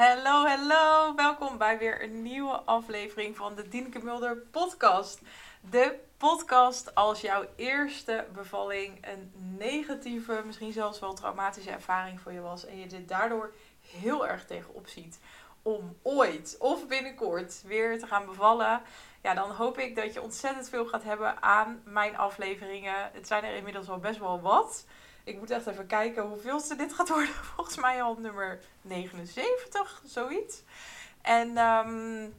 Hallo, hallo. Welkom bij weer een nieuwe aflevering van de Dienke Mulder podcast. De podcast als jouw eerste bevalling een negatieve, misschien zelfs wel traumatische ervaring voor je was. En je dit daardoor heel erg tegenop ziet om ooit of binnenkort weer te gaan bevallen. Ja, dan hoop ik dat je ontzettend veel gaat hebben aan mijn afleveringen. Het zijn er inmiddels al best wel wat. Ik moet echt even kijken hoeveelste dit gaat worden. Volgens mij al nummer 79, zoiets. En um,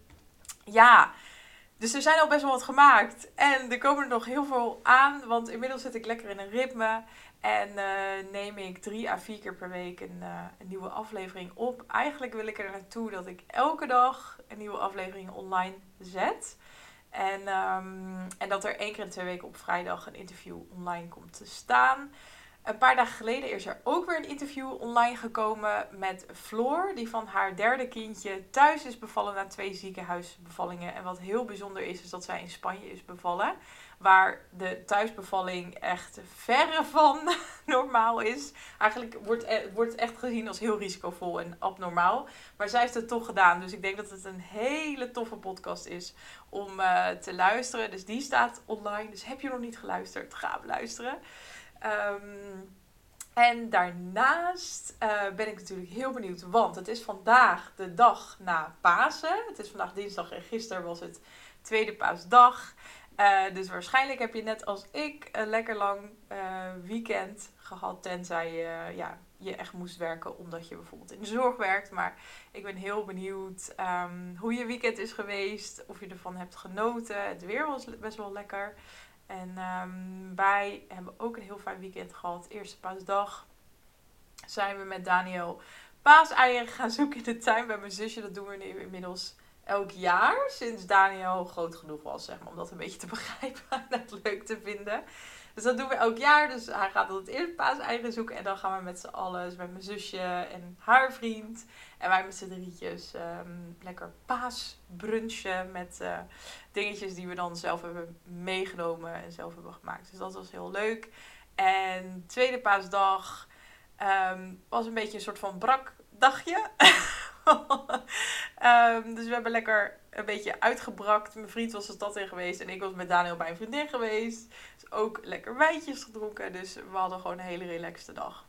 ja, dus er zijn al best wel wat gemaakt. En er komen er nog heel veel aan, want inmiddels zit ik lekker in een ritme. En uh, neem ik drie à vier keer per week een, uh, een, nieuwe aflevering op. Eigenlijk wil ik er naartoe dat ik elke dag een nieuwe aflevering online zet. En, um, en dat er één keer in twee weken op vrijdag een interview online komt te staan. Een paar dagen geleden is er ook weer een interview online gekomen met Floor, die van haar derde kindje thuis is bevallen na twee ziekenhuisbevallingen. En wat heel bijzonder is, is dat zij in Spanje is bevallen, waar de thuisbevalling echt verre van normaal is. Eigenlijk wordt het wordt echt gezien als heel risicovol en abnormaal, maar zij heeft het toch gedaan. Dus ik denk dat het een hele toffe podcast is om uh, te luisteren. Dus die staat online. Dus heb je nog niet geluisterd, ga luisteren. Um, en daarnaast uh, ben ik natuurlijk heel benieuwd, want het is vandaag de dag na Pasen. Het is vandaag dinsdag en gisteren was het tweede paasdag. Uh, dus waarschijnlijk heb je net als ik een lekker lang uh, weekend gehad. Tenzij je ja, je echt moest werken omdat je bijvoorbeeld in de zorg werkt. Maar ik ben heel benieuwd um, hoe je weekend is geweest. Of je ervan hebt genoten. Het weer was best wel lekker. En um, wij hebben ook een heel fijn weekend gehad. Eerste paasdag zijn we met Daniel paaseieren gaan zoeken in de tuin bij mijn zusje. Dat doen we nu inmiddels elk jaar. Sinds Daniel groot genoeg was, zeg maar. Om dat een beetje te begrijpen en het leuk te vinden. Dus dat doen we elk jaar. Dus hij gaat altijd eerst paaseieren zoeken. En dan gaan we met z'n allen, dus met mijn zusje en haar vriend. En wij met z'n drietjes um, lekker paasbrunchen met uh, dingetjes die we dan zelf hebben meegenomen en zelf hebben gemaakt. Dus dat was heel leuk. En tweede paasdag um, was een beetje een soort van brak dagje. um, dus we hebben lekker een beetje uitgebrakt. Mijn vriend was de stad in geweest en ik was met Daniel bij een vriendin geweest. Dus ook lekker wijntjes gedronken. Dus we hadden gewoon een hele relaxte dag.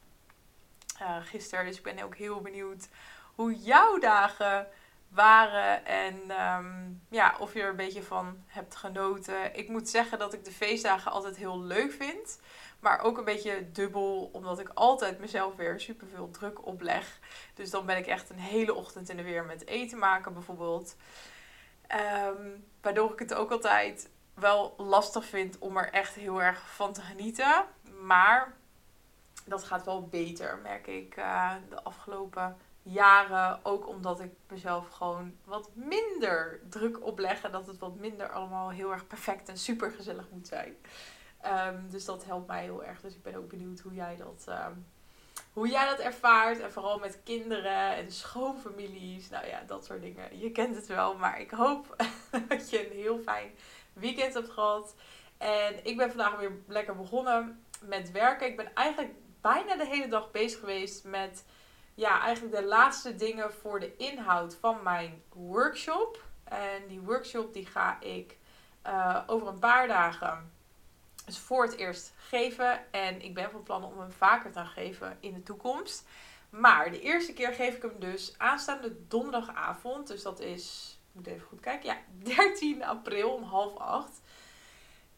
Uh, gisteren, dus ik ben ook heel benieuwd hoe jouw dagen waren en um, ja, of je er een beetje van hebt genoten. Ik moet zeggen dat ik de feestdagen altijd heel leuk vind. Maar ook een beetje dubbel, omdat ik altijd mezelf weer super veel druk opleg. Dus dan ben ik echt een hele ochtend in de weer met eten maken bijvoorbeeld. Um, waardoor ik het ook altijd wel lastig vind om er echt heel erg van te genieten. Maar dat gaat wel beter, merk ik uh, de afgelopen jaren. Ook omdat ik mezelf gewoon wat minder druk opleg. En dat het wat minder allemaal heel erg perfect en super gezellig moet zijn. Um, dus dat helpt mij heel erg. Dus ik ben ook benieuwd hoe jij dat, um, hoe jij dat ervaart. En vooral met kinderen en schoonfamilies. Nou ja, dat soort dingen. Je kent het wel. Maar ik hoop dat je een heel fijn weekend hebt gehad. En ik ben vandaag weer lekker begonnen met werken. Ik ben eigenlijk bijna de hele dag bezig geweest met ja, eigenlijk de laatste dingen voor de inhoud van mijn workshop. En die workshop die ga ik uh, over een paar dagen dus voor het eerst geven. En ik ben van plan om hem vaker te geven in de toekomst. Maar de eerste keer geef ik hem dus aanstaande donderdagavond. Dus dat is, ik moet even goed kijken, ja, 13 april om half acht.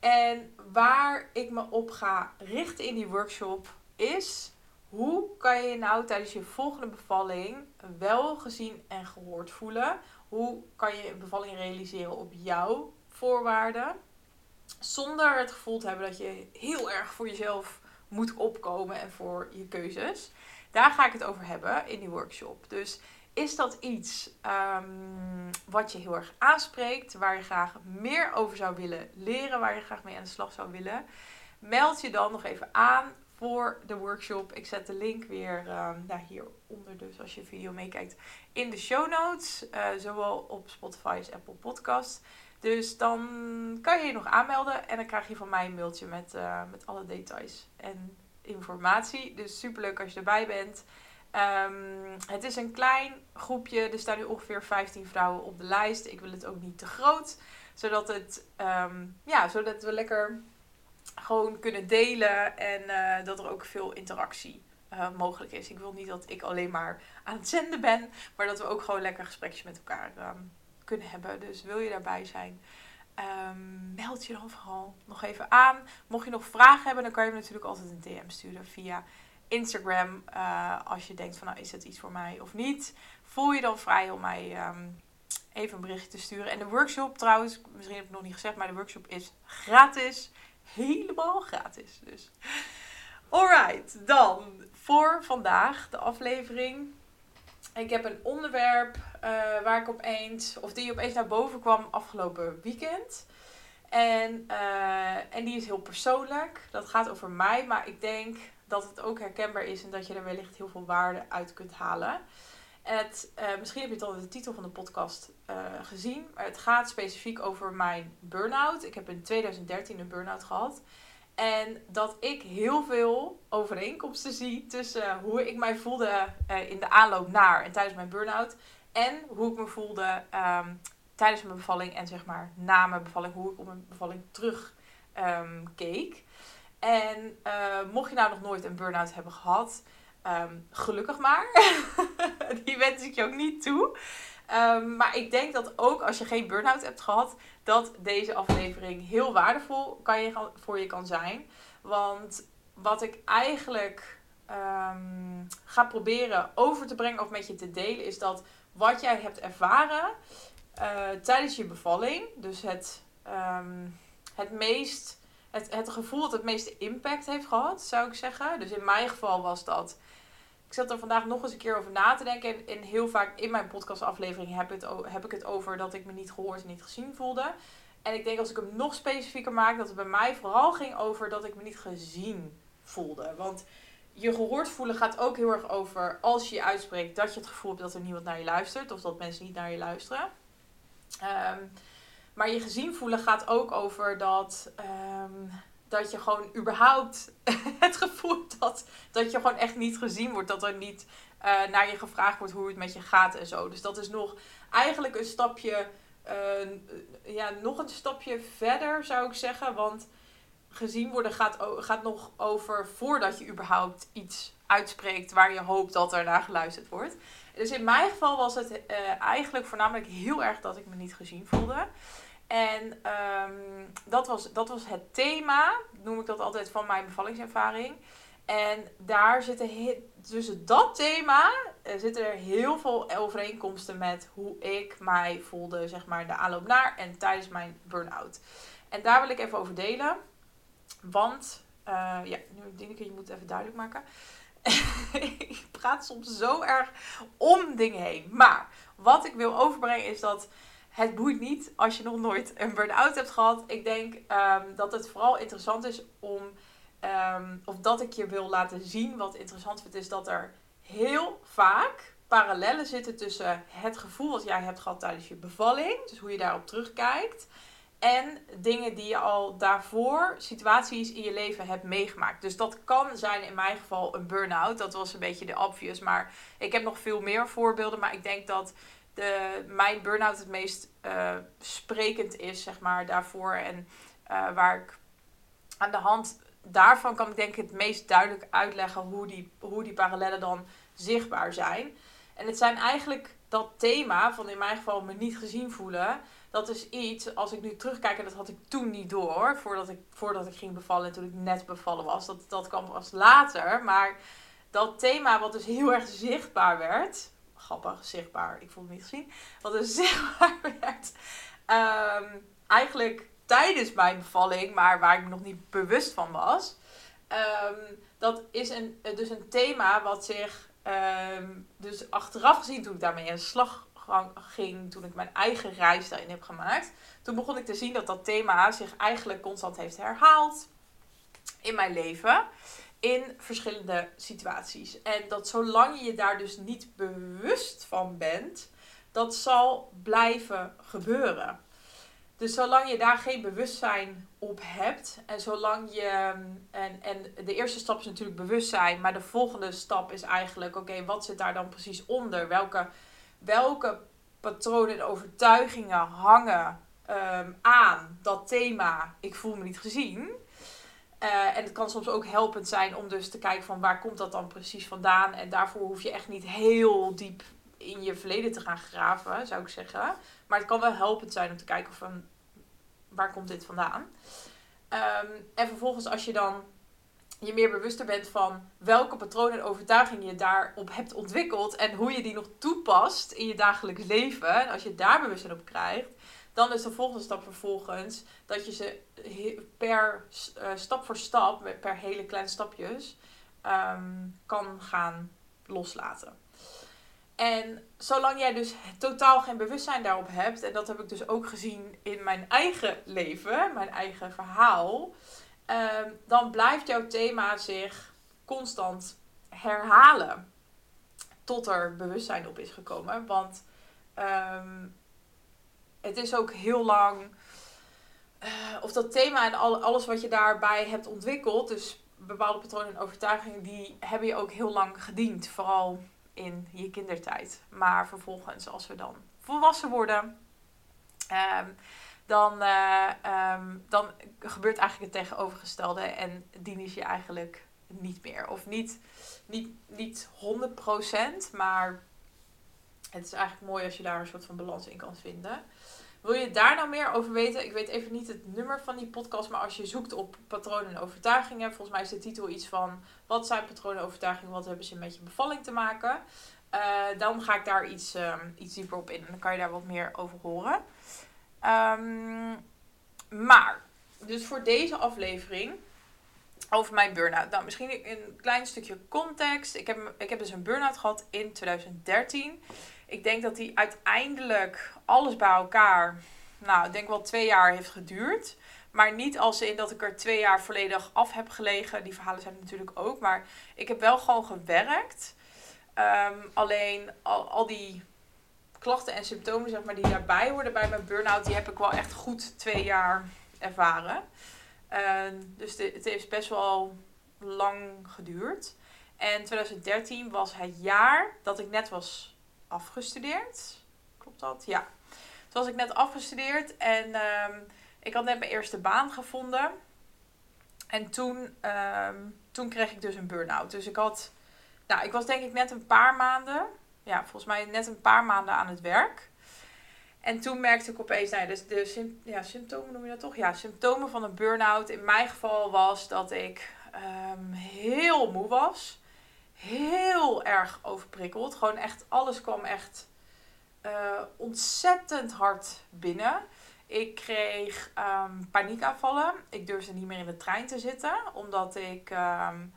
En waar ik me op ga richten in die workshop is hoe kan je nou tijdens je volgende bevalling wel gezien en gehoord voelen? Hoe kan je een bevalling realiseren op jouw voorwaarden? Zonder het gevoel te hebben dat je heel erg voor jezelf moet opkomen en voor je keuzes. Daar ga ik het over hebben in die workshop. Dus is dat iets um, wat je heel erg aanspreekt, waar je graag meer over zou willen leren, waar je graag mee aan de slag zou willen? Meld je dan nog even aan voor de workshop. Ik zet de link weer um, nou, hieronder, dus als je video meekijkt, in de show notes. Uh, zowel op Spotify als Apple Podcast. Dus dan kan je je nog aanmelden en dan krijg je van mij een mailtje met, uh, met alle details en informatie. Dus super leuk als je erbij bent. Ehm, het is een klein groepje. Er staan nu ongeveer 15 vrouwen op de lijst. Ik wil het ook niet te groot. Zodat, het, ehm, ja, zodat we lekker gewoon kunnen delen. En eh, dat er ook veel interactie uh, mogelijk is. Ik wil niet dat ik alleen maar aan het zenden ben. Maar dat we ook gewoon lekker gesprekjes met elkaar um, kunnen hebben. Dus wil je daarbij zijn? Um, meld je dan vooral nog even aan. Mocht je nog vragen hebben, dan kan je me natuurlijk altijd een DM sturen via Instagram. Uh, als je denkt van nou is het iets voor mij of niet. Voel je dan vrij om mij um, even een berichtje te sturen. En de workshop trouwens, misschien heb ik nog niet gezegd, maar de workshop is gratis. Helemaal gratis. Dus. Alright, dan voor vandaag de aflevering. Ik heb een onderwerp waar ik opeens, of die opeens naar boven kwam afgelopen weekend. En, uh, en die is heel persoonlijk. Dat gaat over mij, maar ik denk dat het ook herkenbaar is en dat je er wellicht heel veel waarde uit kunt halen. Het, uh, misschien heb je het al in de titel van de podcast gezien. Maar het gaat specifiek over mijn burn-out. Ik heb in 2013 een burn-out gehad. En dat ik heel veel overeenkomsten zie tussen hoe ik mij voelde in de aanloop naar en tijdens mijn burn-out. En hoe ik me voelde um, tijdens mijn bevalling en zeg maar na mijn bevalling. Hoe ik op mijn bevalling terug um, keek. En uh, mocht je nou nog nooit een burn-out hebben gehad, um, gelukkig maar. Die wens ik je ook niet toe. Maar ik denk dat ook als je geen burn-out hebt gehad, dat deze aflevering heel waardevol kan je, voor je kan zijn. Want wat ik eigenlijk ga proberen over te brengen of met je te delen, is dat wat jij hebt ervaren uh, tijdens je bevalling, dus het, um, het meest. Het, het gevoel dat het meeste impact heeft gehad, zou ik zeggen. Dus in mijn geval was dat ik zat er vandaag nog eens een keer over na te denken. En, en heel vaak in mijn podcastaflevering heb, het, heb ik het over dat ik me niet gehoord en niet gezien voelde. En ik denk als ik hem nog specifieker maak, dat het bij mij vooral ging over dat ik me niet gezien voelde. Want je gehoord voelen gaat ook heel erg over als je uitspreekt dat je het gevoel hebt dat er niemand naar je luistert. Of dat mensen niet naar je luisteren. Um, maar je gezien voelen gaat ook over dat. Um, dat je gewoon überhaupt het gevoel hebt dat, dat je gewoon echt niet gezien wordt. Dat er niet uh, naar je gevraagd wordt hoe het met je gaat en zo. Dus dat is nog eigenlijk een stapje, uh, ja, nog een stapje verder zou ik zeggen. Want gezien worden gaat, gaat nog over voordat je überhaupt iets uitspreekt waar je hoopt dat er naar geluisterd wordt. Dus in mijn geval was het uh, eigenlijk voornamelijk heel erg dat ik me niet gezien voelde. En um, dat, was, dat was het thema, noem ik dat altijd, van mijn bevallingservaring. En daar zitten, tussen dat thema uh, zitten er heel veel overeenkomsten met hoe ik mij voelde, zeg maar, de aanloop naar en tijdens mijn burn-out. En daar wil ik even over delen. Want, uh, ja, nu denk ik, je moet even duidelijk maken. ik praat soms zo erg om dingen heen. Maar wat ik wil overbrengen is dat het boeit niet als je nog nooit een burn-out hebt gehad. Ik denk um, dat het vooral interessant is om, um, of dat ik je wil laten zien, wat interessant vind, is dat er heel vaak parallellen zitten tussen het gevoel wat jij hebt gehad tijdens je bevalling, dus hoe je daarop terugkijkt, en dingen die je al daarvoor, situaties in je leven hebt meegemaakt. Dus dat kan zijn in mijn geval een burn-out. Dat was een beetje de obvious. Maar ik heb nog veel meer voorbeelden. Maar ik denk dat de, mijn burn-out het meest uh, sprekend is, zeg maar, daarvoor. En uh, waar ik aan de hand daarvan kan ik denk ik het meest duidelijk uitleggen hoe die, hoe die parallellen dan zichtbaar zijn. En het zijn eigenlijk dat thema van in mijn geval me niet gezien voelen. Dat is iets, als ik nu terugkijk, en dat had ik toen niet door, voordat ik, voordat ik ging bevallen en toen ik net bevallen was. Dat, dat kwam pas later. Maar dat thema wat dus heel erg zichtbaar werd, grappig, zichtbaar. Ik voel het niet gezien. Wat er zichtbaar werd. Um, eigenlijk tijdens mijn bevalling, maar waar ik me nog niet bewust van was. Um, dat is een, dus een thema wat zich, um, dus achteraf gezien toen ik daarmee aan de slag ging, toen ik mijn eigen reis daarin heb gemaakt. Toen begon ik te zien dat dat thema zich eigenlijk constant heeft herhaald in mijn leven in verschillende situaties. En dat zolang je je daar dus niet bewust van bent, dat zal blijven gebeuren. dus zolang je daar geen bewustzijn op hebt en zolang je. En, en de eerste stap is natuurlijk bewustzijn, maar de volgende stap is eigenlijk: oké, wat zit daar dan precies onder? Welke, welke patronen en overtuigingen hangen ehm, aan dat thema? Ik voel me niet gezien. Uh, en het kan soms ook helpend zijn om dus te kijken van waar komt dat dan precies vandaan. En daarvoor hoef je echt niet heel diep in je verleden te gaan graven, zou ik zeggen. Maar het kan wel helpend zijn om te kijken van waar komt dit vandaan. Um, en vervolgens als je dan je meer bewuster bent van welke patronen en overtuigingen je daarop hebt ontwikkeld en hoe je die nog toepast in je dagelijks leven. En als je daar bewustzijn op krijgt, dan is de volgende stap vervolgens dat je ze per uh, stap voor stap, per hele kleine stapjes, um, kan gaan loslaten. En zolang jij dus totaal geen bewustzijn daarop hebt, en dat heb ik dus ook gezien in mijn eigen leven, mijn eigen verhaal, um, dan blijft jouw thema zich constant herhalen. Tot er bewustzijn op is gekomen. Want um, het is ook heel lang. Uh, of dat thema en al, alles wat je daarbij hebt ontwikkeld, dus bepaalde patronen en overtuigingen, die hebben je ook heel lang gediend. Vooral in je kindertijd. Maar vervolgens, als we dan volwassen worden, um, dan, uh, um, dan gebeurt eigenlijk het tegenovergestelde en dienen je eigenlijk niet meer. Of niet, niet, niet 100%, maar het is eigenlijk mooi als je daar een soort van balans in kan vinden. Wil je daar nou meer over weten? Ik weet even niet het nummer van die podcast, maar als je zoekt op patronen en overtuigingen, volgens mij is de titel iets van wat zijn patronen en overtuigingen, wat hebben ze met je bevalling te maken? Uh, dan ga ik daar iets, um, iets dieper op in en dan kan je daar wat meer over horen. Um, maar, dus voor deze aflevering over mijn burn-out. Nou, misschien een klein stukje context. Ik heb, ik heb dus een burn-out gehad in 2013. Ik denk dat die uiteindelijk alles bij elkaar, nou, ik denk wel twee jaar heeft geduurd. Maar niet als in dat ik er twee jaar volledig af heb gelegen. Die verhalen zijn natuurlijk ook. Maar ik heb wel gewoon gewerkt. Um, alleen al, al die klachten en symptomen zeg maar, die daarbij hoorden bij mijn burn-out, die heb ik wel echt goed twee jaar ervaren. Uh, dus de, het heeft best wel lang geduurd. En 2013 was het jaar dat ik net was afgestudeerd. Klopt dat? Ja. Toen was ik net afgestudeerd en um, ik had net mijn eerste baan gevonden. En toen, um, toen kreeg ik dus een burn-out. Dus ik had, nou, ik was denk ik net een paar maanden, ja, volgens mij net een paar maanden aan het werk. En toen merkte ik opeens, nou, dus de ja, symptomen noem je dat toch? Ja, symptomen van een burn-out in mijn geval was dat ik um, heel moe was heel erg overprikkeld. Gewoon echt, alles kwam echt uh, ontzettend hard binnen. Ik kreeg um, paniekaanvallen. Ik durfde niet meer in de trein te zitten. Omdat ik, um,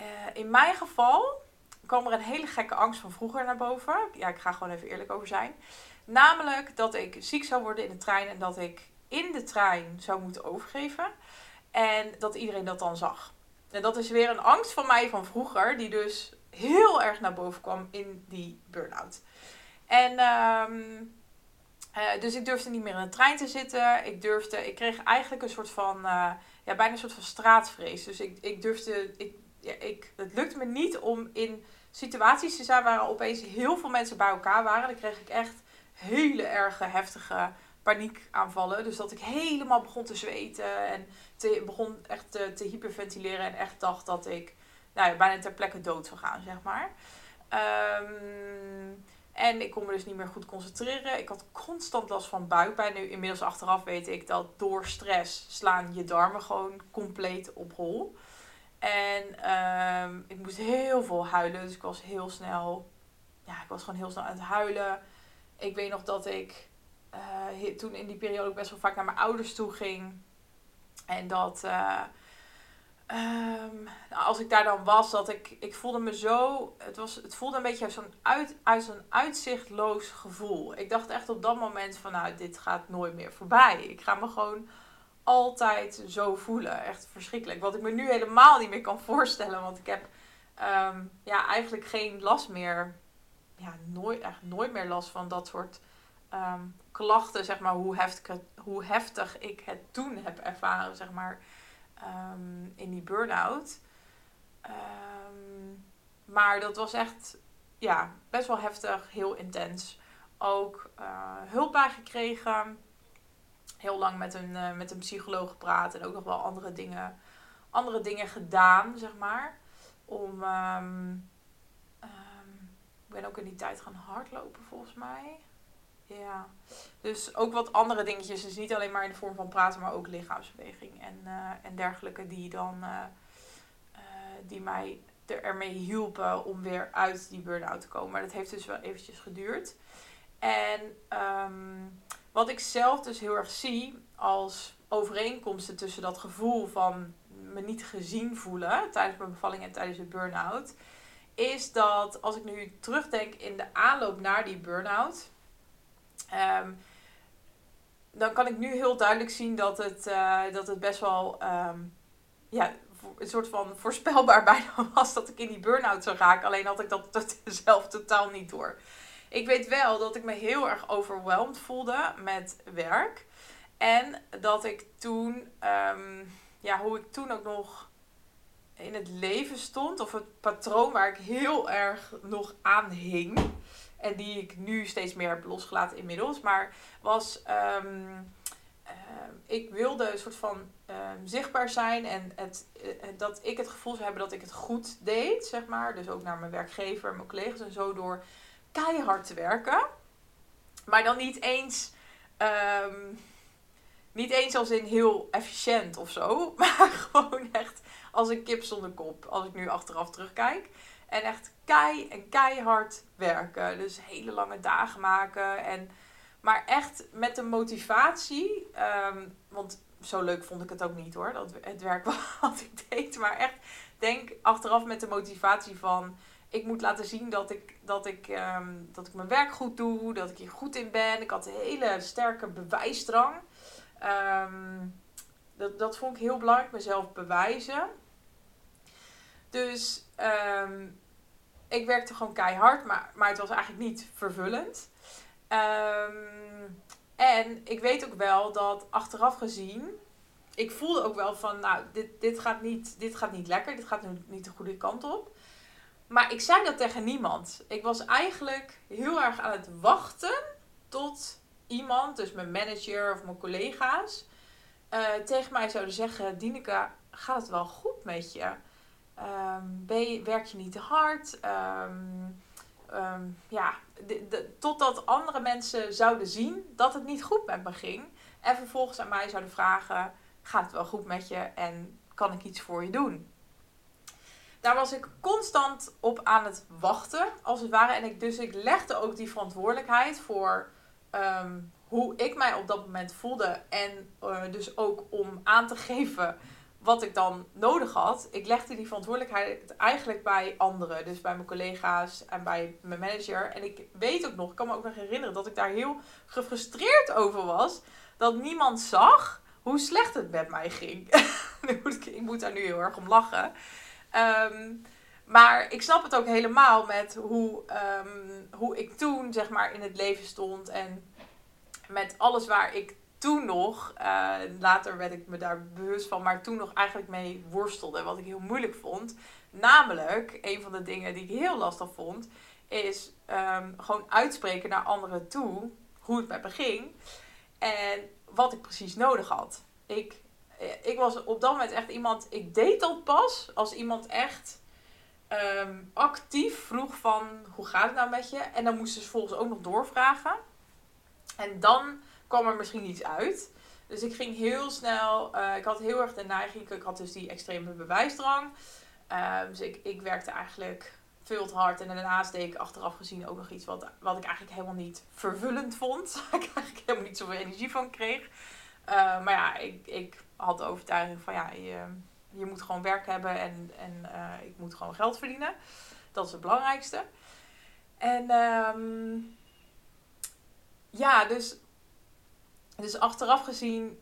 uh, in mijn geval, kwam er een hele gekke angst van vroeger naar boven. Ja, ik ga gewoon even eerlijk over zijn. Namelijk dat ik ziek zou worden in de trein en dat ik in de trein zou moeten overgeven. En dat iedereen dat dan zag. En dat is weer een angst van mij van vroeger, die dus heel erg naar boven kwam in die burn-out. En um, uh, dus ik durfde niet meer in de trein te zitten. Ik durfde, ik kreeg eigenlijk een soort van, uh, ja, bijna een soort van straatvrees. Dus ik, ik durfde, ik, ja, ik, het lukte me niet om in situaties te zijn waar opeens heel veel mensen bij elkaar waren. Dan kreeg ik echt hele erge heftige paniekaanvallen. Dus dat ik helemaal begon te zweten en te, begon echt te, hyperventileren en echt dacht dat ik nou ja, bijna ter plekke dood zou gaan, zeg maar. Um, en ik kon me dus niet meer goed concentreren. Ik had constant last van buikpijn. Nu inmiddels achteraf weet ik dat door stress slaan je darmen gewoon compleet op hol. En um, ik moest heel veel huilen. Dus ik was heel snel. Ja, ik was gewoon heel snel aan het huilen. Ik weet nog dat ik uh, toen in die periode ook best wel vaak naar mijn ouders toe ging. En dat, uh, um, als ik daar dan was, dat ik, ik voelde me zo, het, was, het voelde een beetje uit, uit zo'n uitzichtloos gevoel. Ik dacht echt op dat moment van, nou, dit gaat nooit meer voorbij. Ik ga me gewoon altijd zo voelen. Echt verschrikkelijk. Wat ik me nu helemaal niet meer kan voorstellen, want ik heb um, ja, eigenlijk geen last meer, ja, nooit, echt nooit meer last van dat soort ehm, klachten, zeg maar, hoe heftig, hoe heftig ik het toen heb ervaren, zeg maar, ehm, in die burn-out. Ehm, maar dat was echt, ja, best wel heftig, heel intens. Ook uh, hulp bij gekregen. Heel lang met een, uh, met een psycholoog gepraat en ook nog wel andere dingen, andere dingen gedaan, zeg maar. Om, ik ben ook in die tijd gaan hardlopen volgens mij. Ja, dus ook wat andere dingetjes. Dus niet alleen maar in de vorm van praten, maar ook lichaamsbeweging en, uh, en dergelijke. Die dan uh, die mij er ermee hielpen om weer uit die burn-out te komen. Maar dat heeft dus wel eventjes geduurd. En um, wat ik zelf dus heel erg zie als overeenkomsten tussen dat gevoel van me niet gezien voelen tijdens mijn bevalling en tijdens de burn-out. Is dat als ik nu terugdenk in de aanloop naar die burn-out Um, dan kan ik nu heel duidelijk zien dat het, uh, dat het best wel um, ja, een soort van voorspelbaar bijna was dat ik in die burn-out zou raken. Alleen had ik dat zelf totaal niet door. Ik weet wel dat ik me heel erg overweldigd voelde met werk. En dat ik toen, um, ja, hoe ik toen ook nog in het leven stond, of het patroon waar ik heel erg nog aan hing. En die ik nu steeds meer heb losgelaten inmiddels. Maar was. Um, uh, ik wilde een soort van zichtbaar zijn. En het, uh, dat ik het gevoel zou hebben dat ik het goed deed, zeg maar. Dus ook naar mijn werkgever, mijn collega's en zo. Door keihard te werken. Maar dan niet eens. Um, niet eens als in heel efficiënt of zo. Maar gewoon echt als een kip zonder kop. Als ik nu achteraf terugkijk. En echt kei en keihard werken. Dus hele lange dagen maken. En, maar echt met de motivatie. Um, want zo leuk vond ik het ook niet hoor. Dat, het werk wat ik deed. Maar echt denk achteraf met de motivatie van. Ik moet laten zien dat ik, dat, ik, um, dat ik mijn werk goed doe. Dat ik hier goed in ben. Ik had een hele sterke bewijsdrang. Um, dat, dat vond ik heel belangrijk. Mezelf bewijzen. Dus um, ik werkte gewoon keihard, maar, maar het was eigenlijk niet vervullend. En ik weet ook wel dat achteraf gezien, ik voelde ook wel van, nou, dit, dit, gaat, niet, dit gaat niet lekker, dit gaat nu niet de goede kant op. Maar ik zei dat tegen niemand. Ik was eigenlijk heel erg aan het wachten tot iemand, dus mijn manager of mijn collega's, uh, tegen mij zouden zeggen: Dineke, gaat het wel goed met je? Um, je, werk je niet te hard? Um, um, ja, totdat andere mensen zouden zien dat het niet goed met me ging. En vervolgens aan mij zouden vragen: gaat het wel goed met je en kan ik iets voor je doen? Daar was ik constant op aan het wachten, als het ware. En ik, dus ik legde ook die verantwoordelijkheid voor hoe ik mij op dat moment voelde. En uh, dus ook om aan te geven wat ik dan nodig had, ik legde die verantwoordelijkheid eigenlijk bij anderen. Dus bij mijn collega's en bij mijn manager. En ik weet ook nog, ik kan me ook nog herinneren dat ik daar heel gefrustreerd over was. Dat niemand zag hoe slecht het met mij ging. ik moet daar nu heel erg om lachen. Um, maar ik snap het ook helemaal met hoe, um, hoe ik toen zeg maar in het leven stond. En met alles waar ik toen nog, uh, later werd ik me daar bewust van, maar toen nog eigenlijk mee worstelde. Wat ik heel moeilijk vond. Namelijk, een van de dingen die ik heel lastig vond, is um, gewoon uitspreken naar anderen toe hoe het met me ging. En wat ik precies nodig had. Ik, ik was op dat moment echt iemand, ik deed dat pas als iemand echt um, actief vroeg van hoe gaat het nou met je? En dan moesten ze volgens ook nog doorvragen. En dan kwam er misschien iets uit. Dus ik ging heel snel, uh, ik had heel erg de neiging, ik had dus die extreme bewijsdrang. Uh, dus ik, ik werkte eigenlijk veel te hard. En daarnaast deed ik achteraf gezien ook nog iets wat, wat ik eigenlijk helemaal niet vervullend vond. Waar ik eigenlijk helemaal niet zoveel energie van kreeg. Uh, maar ja, ik, ik had de overtuiging van ja, je, je moet gewoon werk hebben en, en ik moet gewoon geld verdienen. Dat is het belangrijkste. En um, ja, dus dus achteraf gezien,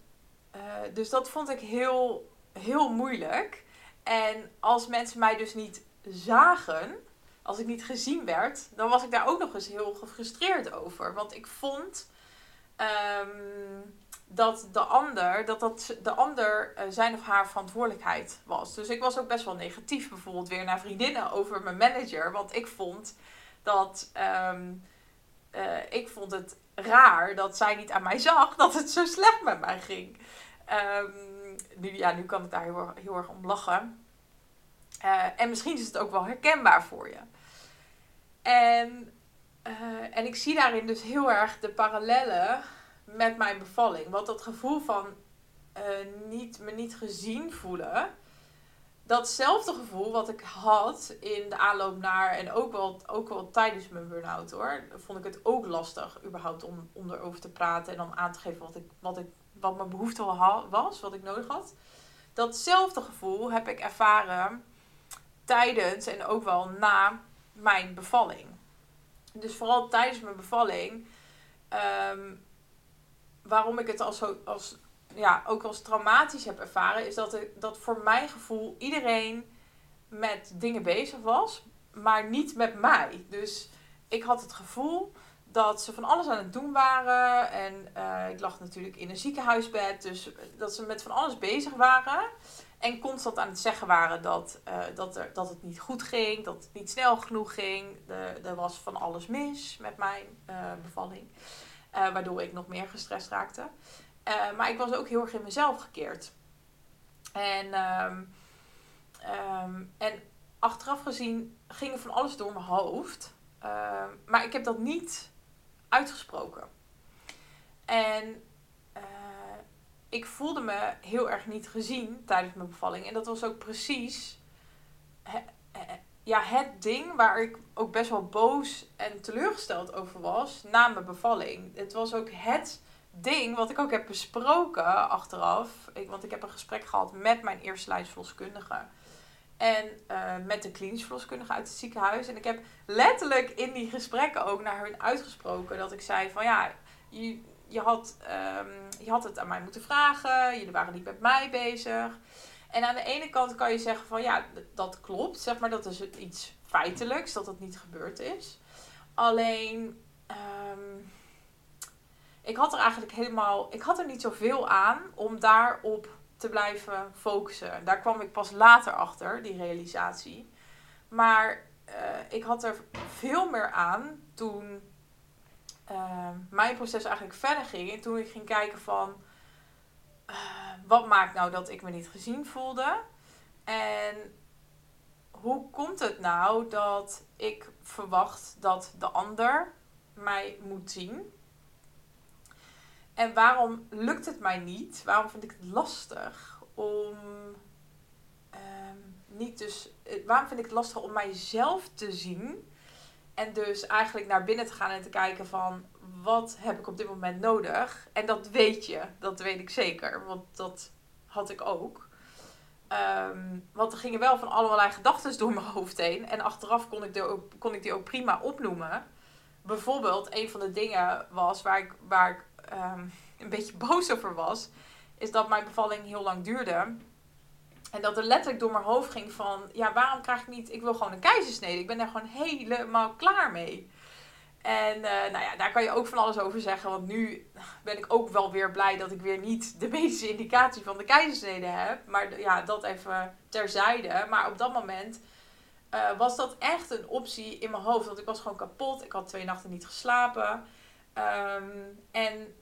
uh, dus dat vond ik heel, heel moeilijk. En als mensen mij dus niet zagen, als ik niet gezien werd, dan was ik daar ook nog eens heel gefrustreerd over. Want ik vond ehm, dat de ander, dat dat de ander eh, zijn of haar verantwoordelijkheid was. Dus ik was ook best wel negatief bijvoorbeeld weer naar vriendinnen over mijn manager. Want ik vond dat, ehm, eh, ik vond het raar dat zij niet aan mij zag dat het zo slecht met mij ging. Ehm, nu, ja, nu kan ik daar heel, heel erg om lachen. Eh, en misschien is het ook wel herkenbaar voor je. En, en ik zie daarin dus heel erg de parallellen met mijn bevalling. Want dat gevoel van eh, niet, me niet gezien voelen. Datzelfde gevoel wat ik had in de aanloop naar en ook wel, ook wel tijdens mijn burn-out hoor. Vond ik het ook lastig überhaupt om, om erover te praten en dan aan te geven wat, ik, wat, ik, wat mijn behoefte was, wat ik nodig had. Datzelfde gevoel heb ik ervaren tijdens en ook wel na mijn bevalling. Dus vooral tijdens mijn bevalling, ehm, waarom ik het als, als, ja, ook als traumatisch heb ervaren, is dat, ik, dat voor mijn gevoel iedereen met dingen bezig was, maar niet met mij. Dus ik had het gevoel dat ze van alles aan het doen waren. En eh, ik lag natuurlijk in een ziekenhuisbed, dus dat ze met van alles bezig waren. En constant aan het zeggen waren dat, eh, dat, er, dat het niet goed ging, dat het niet snel genoeg ging. Er, er was van alles mis met mijn eh, bevalling. Eh, waardoor ik nog meer gestrest raakte. Eh, maar ik was ook heel erg in mezelf gekeerd. En, ehm, ehm, en achteraf gezien ging er van alles door mijn hoofd. Ehm, maar ik heb dat niet uitgesproken. En eh, ik voelde me heel erg niet gezien tijdens mijn bevalling. En dat was ook precies ja, het ding waar ik ook best wel boos en teleurgesteld over was na mijn bevalling. Het was ook het ding wat ik ook heb besproken achteraf. Want ik heb een gesprek gehad met mijn eerste lijnsverloskundige. En eh, met de klinisch verloskundige uit het ziekenhuis. En ik heb letterlijk in die gesprekken ook naar hun uitgesproken dat ik zei van ja, je, je, had, ehm, je had het aan mij moeten vragen. Jullie waren niet met mij bezig. En aan de ene kant kan je zeggen van ja, dat klopt. Zeg maar dat is iets feitelijks, dat het niet gebeurd is. Alleen, ehm, ik had er eigenlijk helemaal, ik had er niet zoveel aan om daarop te blijven focussen. Daar kwam ik pas later achter, die realisatie. Maar eh, ik had er veel meer aan toen eh, mijn proces eigenlijk verder ging. En toen ik ging kijken van... eh, wat maakt nou dat ik me niet gezien voelde? En hoe komt het nou dat ik verwacht dat de ander mij moet zien? En waarom lukt het mij niet? Waarom vind ik het lastig om ehm, niet dus. eh, Waarom vind ik het lastig om mijzelf te zien? En dus eigenlijk naar binnen te gaan en te kijken van wat heb ik op dit moment nodig? En dat weet je, dat weet ik zeker, want dat had ik ook. Ehm, want er gingen wel van allerlei gedachten door mijn hoofd heen. En achteraf kon ik, die ook, kon ik die ook prima opnoemen. Bijvoorbeeld, een van de dingen was waar ik, waar ik ehm, een beetje boos over was, is dat mijn bevalling heel lang duurde. En dat er letterlijk door mijn hoofd ging van, ja, waarom krijg ik niet, ik wil gewoon een keizersnede. Ik ben daar gewoon helemaal klaar mee. En eh, nou ja, daar kan je ook van alles over zeggen. Want nu ben ik ook wel weer blij dat ik weer niet de medische indicatie van de keizersnede heb. Maar ja, dat even terzijde. Maar op dat moment eh, was dat echt een optie in mijn hoofd. Want ik was gewoon kapot. Ik had twee nachten niet geslapen. Ehm, en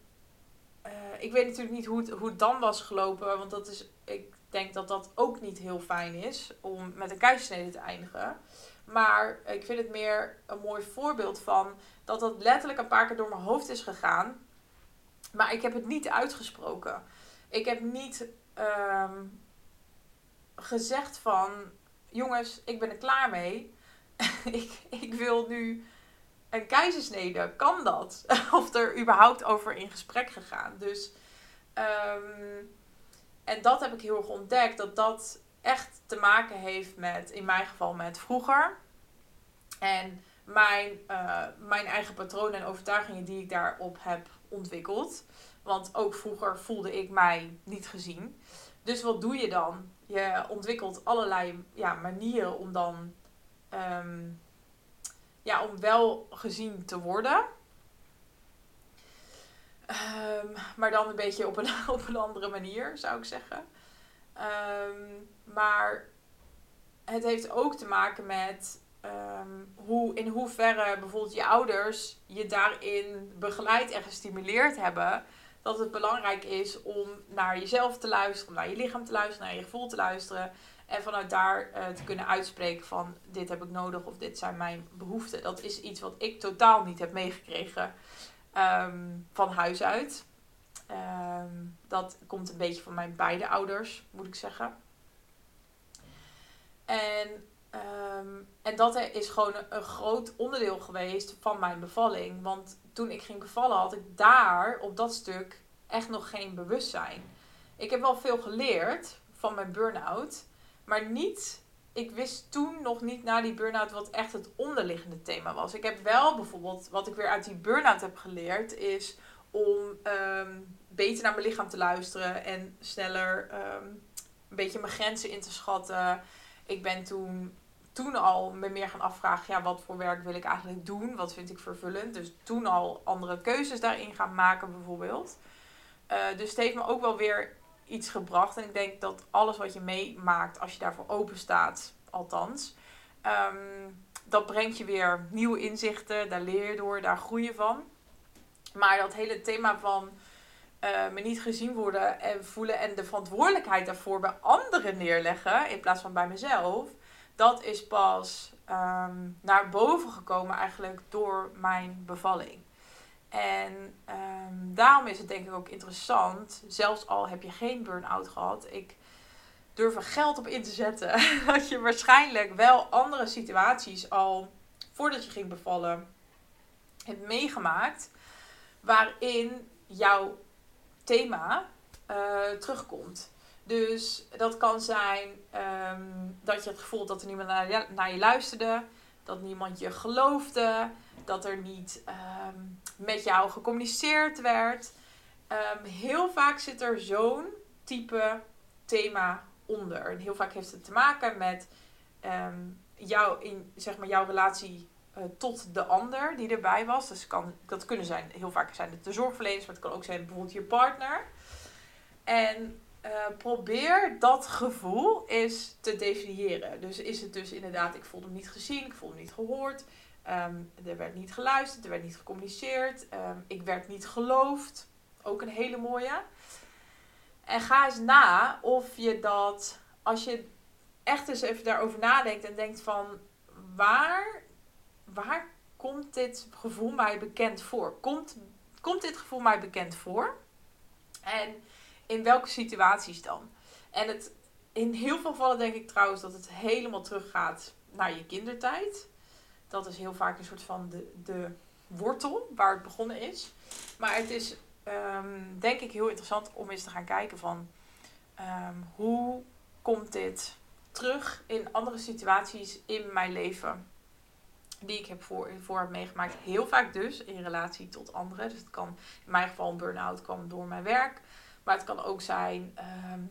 eh, ik weet natuurlijk niet hoe het, hoe dan was gelopen. Want dat is, ik denk dat dat ook niet heel fijn is om met een keizersnede te eindigen. Maar ik vind het meer een mooi voorbeeld van dat dat letterlijk een paar keer door mijn hoofd is gegaan. Maar ik heb het niet uitgesproken. Ik heb niet ehm, gezegd van, jongens, ik ben er klaar mee. ik, ik wil nu een keizersnede. Kan dat? of er überhaupt over in gesprek gegaan. Dus, ehm, en dat heb ik heel erg ontdekt. Dat dat echt te maken heeft met, in mijn geval, met vroeger. En mijn, eh, mijn eigen patronen en overtuigingen die ik daarop heb ontwikkeld. Want ook vroeger voelde ik mij niet gezien. Dus wat doe je dan? Je ontwikkelt allerlei ja, manieren om dan ehm, ja, om wel gezien te worden. Ehm, maar dan een beetje op een, op een andere manier, zou ik zeggen. Ehm, maar het heeft ook te maken met ehm, hoe, in hoeverre bijvoorbeeld je ouders je daarin begeleid en gestimuleerd hebben. Dat het belangrijk is om naar jezelf te luisteren, om naar je lichaam te luisteren, naar je gevoel te luisteren. En vanuit daar uh, te kunnen uitspreken van dit heb ik nodig of dit zijn mijn behoeften. Dat is iets wat ik totaal niet heb meegekregen um, van huis uit. Um, dat komt een beetje van mijn beide ouders, moet ik zeggen. En, um, en dat is gewoon een, een, groot onderdeel geweest van mijn bevalling. Want toen ik ging bevallen had ik daar op dat stuk echt nog geen bewustzijn. Ik heb wel veel geleerd van mijn burn-out. Maar niet, ik wist toen nog niet na die burn-out wat echt het onderliggende thema was. Ik heb wel bijvoorbeeld, wat ik weer uit die burn-out heb geleerd, is om um, beter naar mijn lichaam te luisteren en sneller um, een beetje mijn grenzen in te schatten. Ik ben toen, toen al me meer gaan afvragen, ja, wat voor werk wil ik eigenlijk doen? Wat vind ik vervullend? Dus toen al andere keuzes daarin gaan maken bijvoorbeeld. Uh, dus het heeft me ook wel weer iets gebracht. En ik denk dat alles wat je meemaakt, als je daarvoor open staat, althans, um, dat brengt je weer nieuwe inzichten. Daar leer je door, daar groei je van. Maar dat hele thema van uh, me niet gezien worden en voelen en de verantwoordelijkheid daarvoor bij anderen neerleggen in plaats van bij mezelf, dat is pas um, naar boven gekomen eigenlijk door mijn bevalling. En um, daarom is het denk ik ook interessant, zelfs al heb je geen burn-out gehad, ik durf er geld op in te zetten, dat je waarschijnlijk wel andere situaties al voordat je ging bevallen hebt meegemaakt, waarin jouw thema uh, terugkomt. Dus dat kan zijn um, dat je het gevoel dat er niemand naar naar je luisterde, dat niemand je geloofde, dat er niet um, met jou gecommuniceerd werd. Um, heel vaak zit er zo'n type thema onder. En heel vaak heeft het te maken met um, jou in, zeg maar, jouw relatie uh, tot de ander die erbij was. Dus kan, dat kunnen zijn, heel vaak zijn het de zorgverleners, maar het kan ook zijn bijvoorbeeld je partner. En uh, probeer dat gevoel eens te definiëren. Dus is het dus inderdaad, ik voelde me niet gezien, ik voelde me niet gehoord. Um, er werd niet geluisterd, er werd niet gecommuniceerd. Um, ik werd niet geloofd. Ook een hele mooie. En ga eens na of je dat, als je echt eens even daarover nadenkt en denkt van waar, waar komt dit gevoel mij bekend voor? Komt, komt dit gevoel mij bekend voor? En in welke situaties dan? En het, in heel veel gevallen denk ik trouwens dat het helemaal teruggaat naar je kindertijd. Dat is heel vaak een soort van de, de wortel waar het begonnen is. Maar het is um, denk ik heel interessant om eens te gaan kijken van um, hoe komt dit terug in andere situaties in mijn leven die ik heb voor, voor meegemaakt. Heel vaak dus in relatie tot anderen. Dus het kan in mijn geval een burn-out kwam door mijn werk. Maar het kan ook zijn um,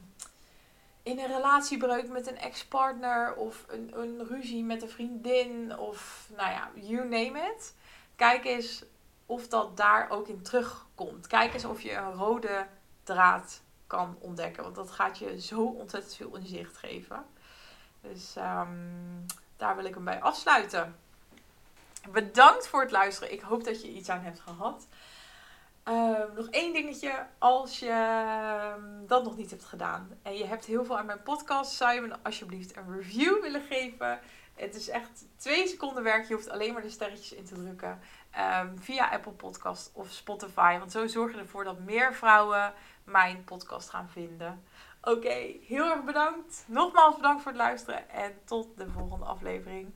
in een relatiebreuk met een ex-partner of een, een ruzie met een vriendin of nou ja, you name it. Kijk eens of dat daar ook in terugkomt. Kijk eens of je een rode draad kan ontdekken, want dat gaat je zo ontzettend veel inzicht geven. Dus um, daar wil ik hem bij afsluiten. Bedankt voor het luisteren. Ik hoop dat je iets aan hebt gehad. Um, nog één dingetje. Als je um, dat nog niet hebt gedaan en je hebt heel veel aan mijn podcast, zou je me alsjeblieft een review willen geven. Het is echt twee seconden werk. Je hoeft alleen maar de sterretjes in te drukken. Um, via Apple Podcast of Spotify. Want zo zorg je ervoor dat meer vrouwen mijn podcast gaan vinden. Oké, heel erg bedankt. Nogmaals bedankt voor het luisteren. En tot de volgende aflevering.